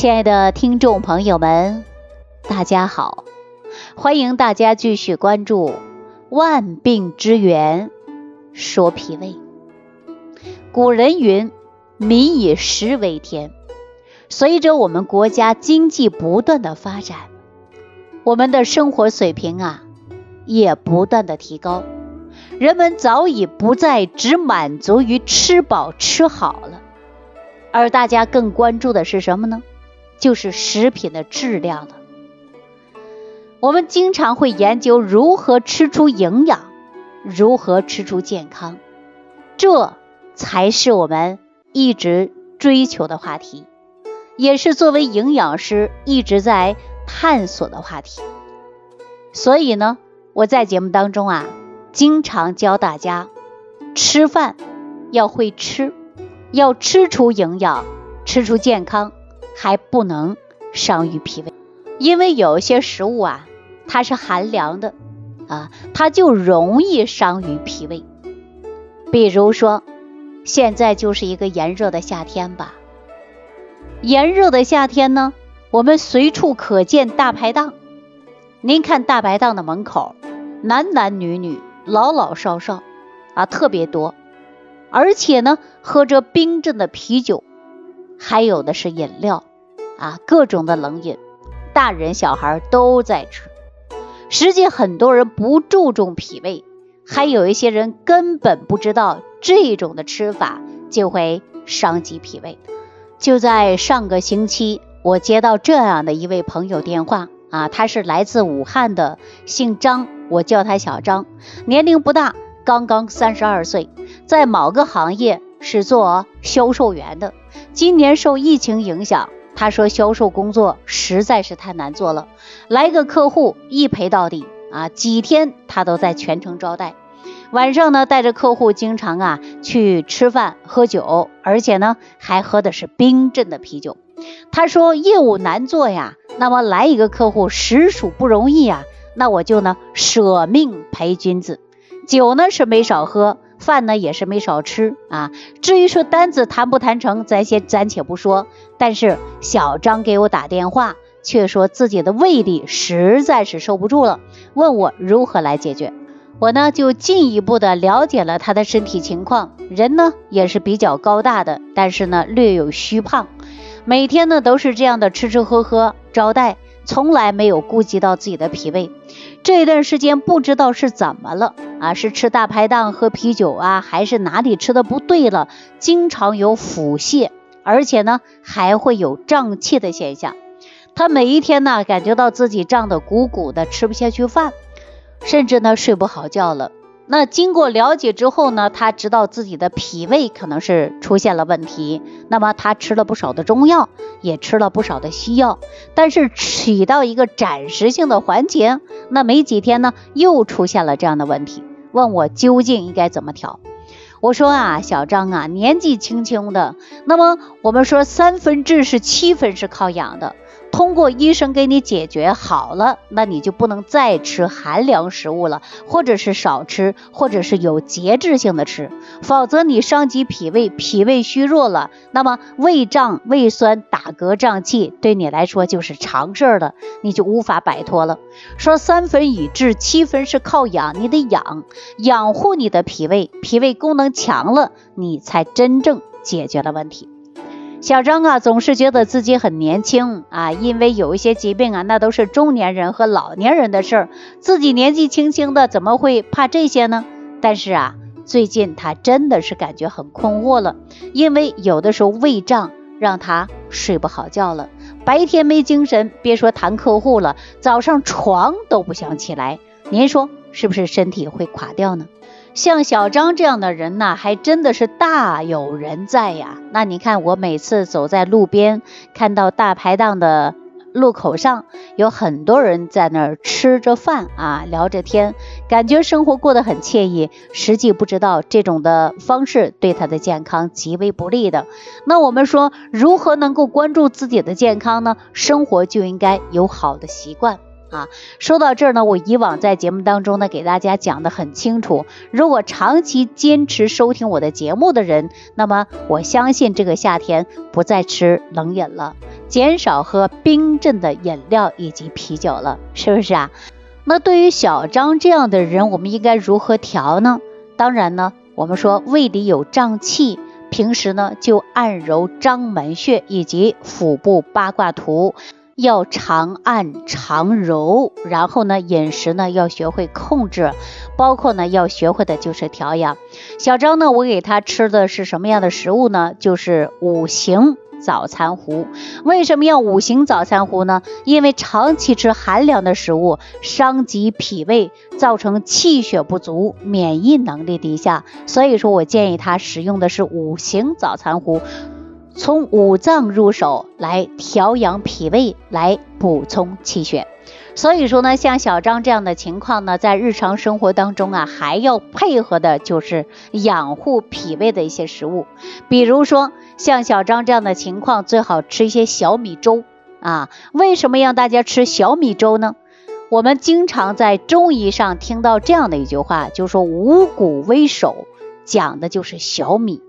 亲爱的听众朋友们，大家好，欢迎大家继续关注《万病之源说脾胃》。古人云：“民以食为天。”随着我们国家经济不断的发展，我们的生活水平啊也不断的提高，人们早已不再只满足于吃饱吃好了，而大家更关注的是什么呢？就是食品的质量了。我们经常会研究如何吃出营养，如何吃出健康，这才是我们一直追求的话题。也是作为营养师一直在探索的话题，所以呢，我在节目当中啊，经常教大家吃饭要会吃，要吃出营养，吃出健康，还不能伤于脾胃，因为有些食物啊，它是寒凉的啊，它就容易伤于脾胃。比如说，现在就是一个炎热的夏天吧。炎热的夏天呢，我们随处可见大排档。您看大排档的门口，男男女女、老老少少啊，特别多。而且呢，喝着冰镇的啤酒，还有的是饮料啊，各种的冷饮，大人小孩都在吃。实际很多人不注重脾胃，还有一些人根本不知道这种的吃法就会伤及脾胃。就在上个星期，我接到这样的一位朋友电话啊，他是来自武汉的，姓张，我叫他小张，年龄不大，刚刚三十二岁，在某个行业是做销售员的。今年受疫情影响，他说销售工作实在是太难做了，来个客户一陪到底啊，几天他都在全程招待。晚上呢，带着客户经常啊去吃饭喝酒，而且呢还喝的是冰镇的啤酒。他说业务难做呀，那么来一个客户实属不容易啊，那我就呢舍命陪君子。酒呢是没少喝，饭呢也是没少吃啊。至于说单子谈不谈成，咱先暂且不说。但是小张给我打电话，却说自己的胃里实在是受不住了，问我如何来解决。我呢就进一步的了解了他的身体情况，人呢也是比较高大的，但是呢略有虚胖，每天呢都是这样的吃吃喝喝招待，从来没有顾及到自己的脾胃。这一段时间不知道是怎么了啊，是吃大排档喝啤酒啊，还是哪里吃的不对了？经常有腹泻，而且呢还会有胀气的现象。他每一天呢感觉到自己胀得鼓鼓的，吃不下去饭。甚至呢睡不好觉了。那经过了解之后呢，他知道自己的脾胃可能是出现了问题。那么他吃了不少的中药，也吃了不少的西药，但是起到一个暂时性的缓解。那没几天呢，又出现了这样的问题，问我究竟应该怎么调。我说啊，小张啊，年纪轻轻的，那么我们说三分治是七分是靠养的。通过医生给你解决好了，那你就不能再吃寒凉食物了，或者是少吃，或者是有节制性的吃，否则你伤及脾胃，脾胃虚弱了，那么胃胀、胃酸、打嗝、胀气，对你来说就是常事儿了，你就无法摆脱了。说三分以治，七分是靠养，你得养，养护你的脾胃，脾胃功能强了，你才真正解决了问题。小张啊，总是觉得自己很年轻啊，因为有一些疾病啊，那都是中年人和老年人的事儿，自己年纪轻轻的怎么会怕这些呢？但是啊，最近他真的是感觉很困惑了，因为有的时候胃胀让他睡不好觉了，白天没精神，别说谈客户了，早上床都不想起来。您说是不是身体会垮掉呢？像小张这样的人呐，还真的是大有人在呀。那你看，我每次走在路边，看到大排档的路口上，有很多人在那儿吃着饭啊，聊着天，感觉生活过得很惬意。实际不知道这种的方式对他的健康极为不利的。那我们说，如何能够关注自己的健康呢？生活就应该有好的习惯。啊，说到这儿呢，我以往在节目当中呢给大家讲的很清楚。如果长期坚持收听我的节目的人，那么我相信这个夏天不再吃冷饮了，减少喝冰镇的饮料以及啤酒了，是不是啊？那对于小张这样的人，我们应该如何调呢？当然呢，我们说胃里有胀气，平时呢就按揉章门穴以及腹部八卦图。要常按常揉，然后呢，饮食呢要学会控制，包括呢要学会的就是调养。小张呢，我给他吃的是什么样的食物呢？就是五行早餐糊。为什么要五行早餐糊呢？因为长期吃寒凉的食物，伤及脾胃，造成气血不足，免疫能力低下。所以说我建议他使用的是五行早餐糊。从五脏入手来调养脾胃，来补充气血。所以说呢，像小张这样的情况呢，在日常生活当中啊，还要配合的就是养护脾胃的一些食物。比如说像小张这样的情况，最好吃一些小米粥啊。为什么让大家吃小米粥呢？我们经常在中医上听到这样的一句话，就说五谷为首，讲的就是小米。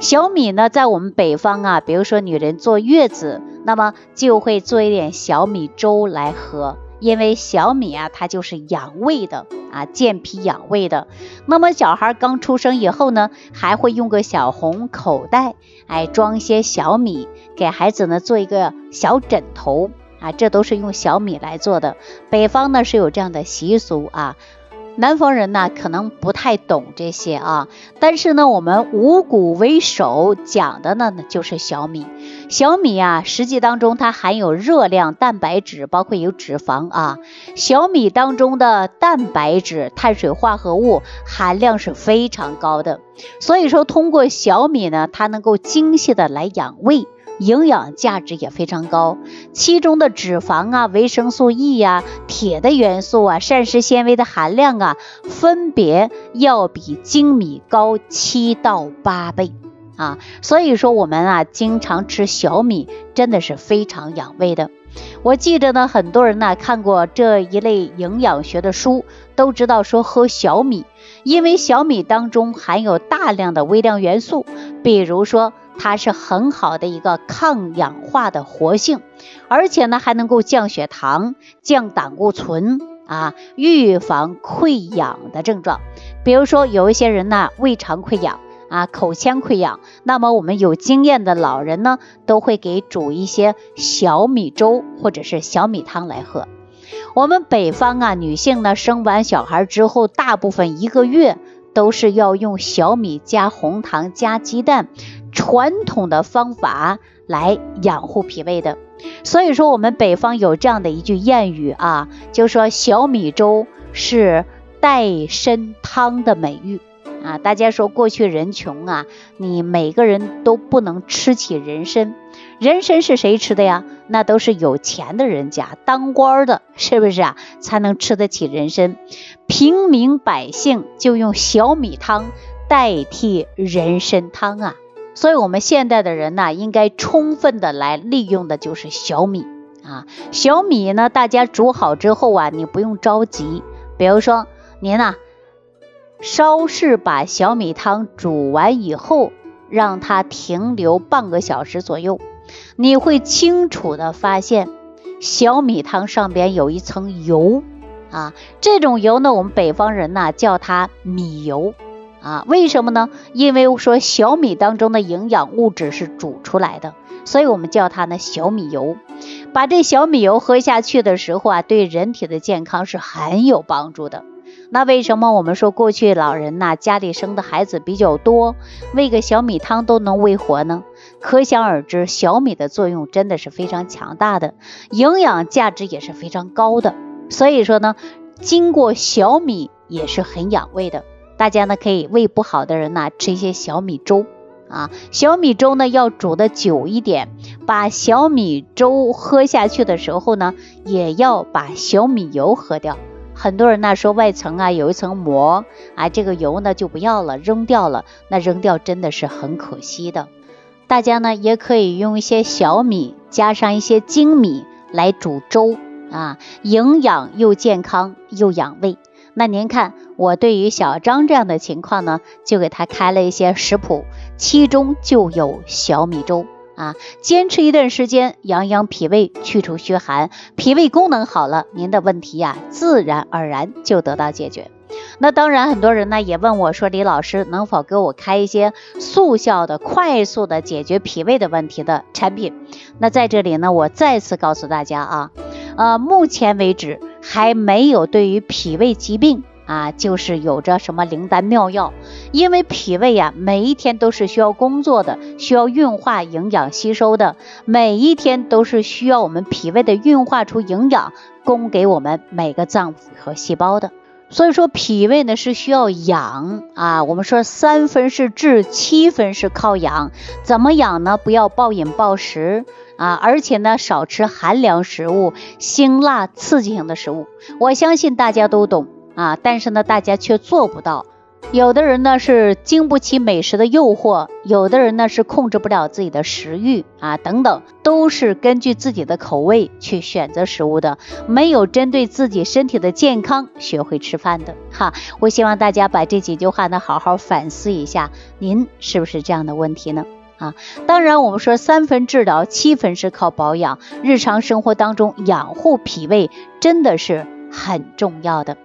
小米呢，在我们北方啊，比如说女人坐月子，那么就会做一点小米粥来喝，因为小米啊，它就是养胃的啊，健脾养胃的。那么小孩刚出生以后呢，还会用个小红口袋，哎，装一些小米，给孩子呢做一个小枕头啊，这都是用小米来做的。北方呢是有这样的习俗啊。南方人呢，可能不太懂这些啊，但是呢，我们五谷为首讲的呢，就是小米。小米啊，实际当中它含有热量、蛋白质，包括有脂肪啊。小米当中的蛋白质、碳水化合物含量是非常高的，所以说通过小米呢，它能够精细的来养胃。营养价值也非常高，其中的脂肪啊、维生素 E 呀、铁的元素啊、膳食纤维的含量啊，分别要比精米高七到八倍啊。所以说我们啊，经常吃小米真的是非常养胃的。我记着呢，很多人呢看过这一类营养学的书，都知道说喝小米，因为小米当中含有大量的微量元素，比如说。它是很好的一个抗氧化的活性，而且呢还能够降血糖、降胆固醇啊，预防溃疡的症状。比如说有一些人呢胃肠溃疡啊、口腔溃疡，那么我们有经验的老人呢都会给煮一些小米粥或者是小米汤来喝。我们北方啊女性呢生完小孩之后，大部分一个月都是要用小米加红糖加鸡蛋。传统的方法来养护脾胃的，所以说我们北方有这样的一句谚语啊，就说小米粥是代参汤的美誉啊。大家说过去人穷啊，你每个人都不能吃起人参，人参是谁吃的呀？那都是有钱的人家，当官的，是不是啊？才能吃得起人参，平民百姓就用小米汤代替人参汤啊。所以，我们现代的人呢，应该充分的来利用的就是小米啊。小米呢，大家煮好之后啊，你不用着急。比如说，您呢，稍事把小米汤煮完以后，让它停留半个小时左右，你会清楚的发现，小米汤上边有一层油啊。这种油呢，我们北方人呢叫它米油。啊，为什么呢？因为说小米当中的营养物质是煮出来的，所以我们叫它呢小米油。把这小米油喝下去的时候啊，对人体的健康是很有帮助的。那为什么我们说过去老人呐家里生的孩子比较多，喂个小米汤都能喂活呢？可想而知，小米的作用真的是非常强大的，营养价值也是非常高的。所以说呢，经过小米也是很养胃的。大家呢可以胃不好的人呢吃一些小米粥啊，小米粥呢要煮的久一点，把小米粥喝下去的时候呢，也要把小米油喝掉。很多人呢说外层啊有一层膜啊，这个油呢就不要了，扔掉了，那扔掉真的是很可惜的。大家呢也可以用一些小米加上一些精米来煮粥啊，营养又健康又养胃。那您看，我对于小张这样的情况呢，就给他开了一些食谱，其中就有小米粥啊，坚持一段时间，养养脾胃，去除虚寒，脾胃功能好了，您的问题呀，自然而然就得到解决。那当然，很多人呢也问我说，李老师能否给我开一些速效的、快速的解决脾胃的问题的产品？那在这里呢，我再次告诉大家啊，呃，目前为止还没有对于脾胃疾病。啊，就是有着什么灵丹妙药，因为脾胃呀，每一天都是需要工作的，需要运化营养吸收的，每一天都是需要我们脾胃的运化出营养，供给我们每个脏腑和细胞的。所以说，脾胃呢是需要养啊。我们说三分是治，七分是靠养。怎么养呢？不要暴饮暴食啊，而且呢，少吃寒凉食物、辛辣刺激性的食物。我相信大家都懂。啊，但是呢，大家却做不到。有的人呢是经不起美食的诱惑，有的人呢是控制不了自己的食欲啊，等等，都是根据自己的口味去选择食物的，没有针对自己身体的健康学会吃饭的。哈，我希望大家把这几句话呢好好反思一下，您是不是这样的问题呢？啊，当然我们说三分治疗，七分是靠保养，日常生活当中养护脾胃真的是很重要的。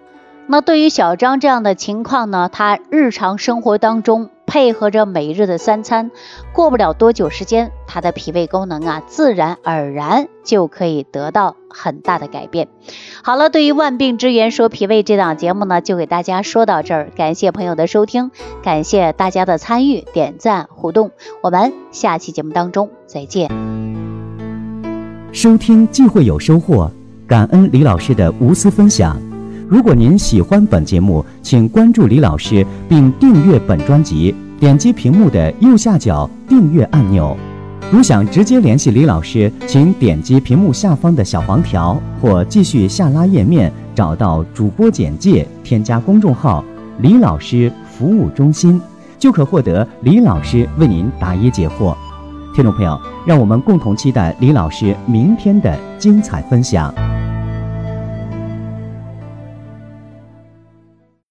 那对于小张这样的情况呢，他日常生活当中配合着每日的三餐，过不了多久时间，他的脾胃功能啊，自然而然就可以得到很大的改变。好了，对于万病之源说脾胃这档节目呢，就给大家说到这儿，感谢朋友的收听，感谢大家的参与、点赞、互动，我们下期节目当中再见。收听既会有收获，感恩李老师的无私分享。如果您喜欢本节目，请关注李老师并订阅本专辑，点击屏幕的右下角订阅按钮。如想直接联系李老师，请点击屏幕下方的小黄条，或继续下拉页面找到主播简介，添加公众号“李老师服务中心”，就可获得李老师为您答疑解惑。听众朋友，让我们共同期待李老师明天的精彩分享。